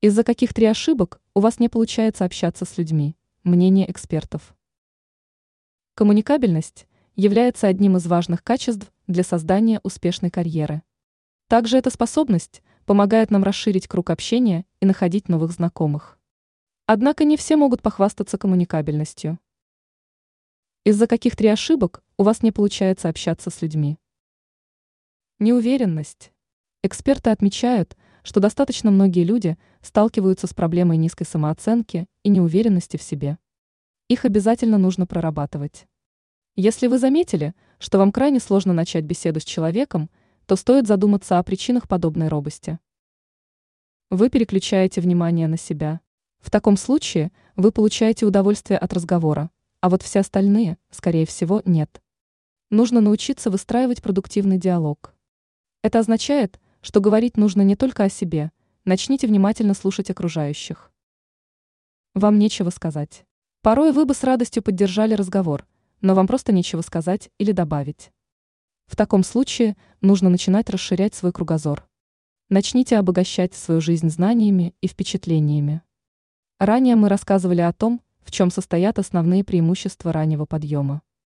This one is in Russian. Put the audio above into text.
Из-за каких три ошибок у вас не получается общаться с людьми? Мнение экспертов. Коммуникабельность является одним из важных качеств для создания успешной карьеры. Также эта способность помогает нам расширить круг общения и находить новых знакомых. Однако не все могут похвастаться коммуникабельностью. Из-за каких три ошибок у вас не получается общаться с людьми? Неуверенность. Эксперты отмечают, что достаточно многие люди сталкиваются с проблемой низкой самооценки и неуверенности в себе. Их обязательно нужно прорабатывать. Если вы заметили, что вам крайне сложно начать беседу с человеком, то стоит задуматься о причинах подобной робости. Вы переключаете внимание на себя. В таком случае вы получаете удовольствие от разговора, а вот все остальные, скорее всего, нет. Нужно научиться выстраивать продуктивный диалог. Это означает, что говорить нужно не только о себе, начните внимательно слушать окружающих. Вам нечего сказать. Порой вы бы с радостью поддержали разговор, но вам просто нечего сказать или добавить. В таком случае нужно начинать расширять свой кругозор. Начните обогащать свою жизнь знаниями и впечатлениями. Ранее мы рассказывали о том, в чем состоят основные преимущества раннего подъема.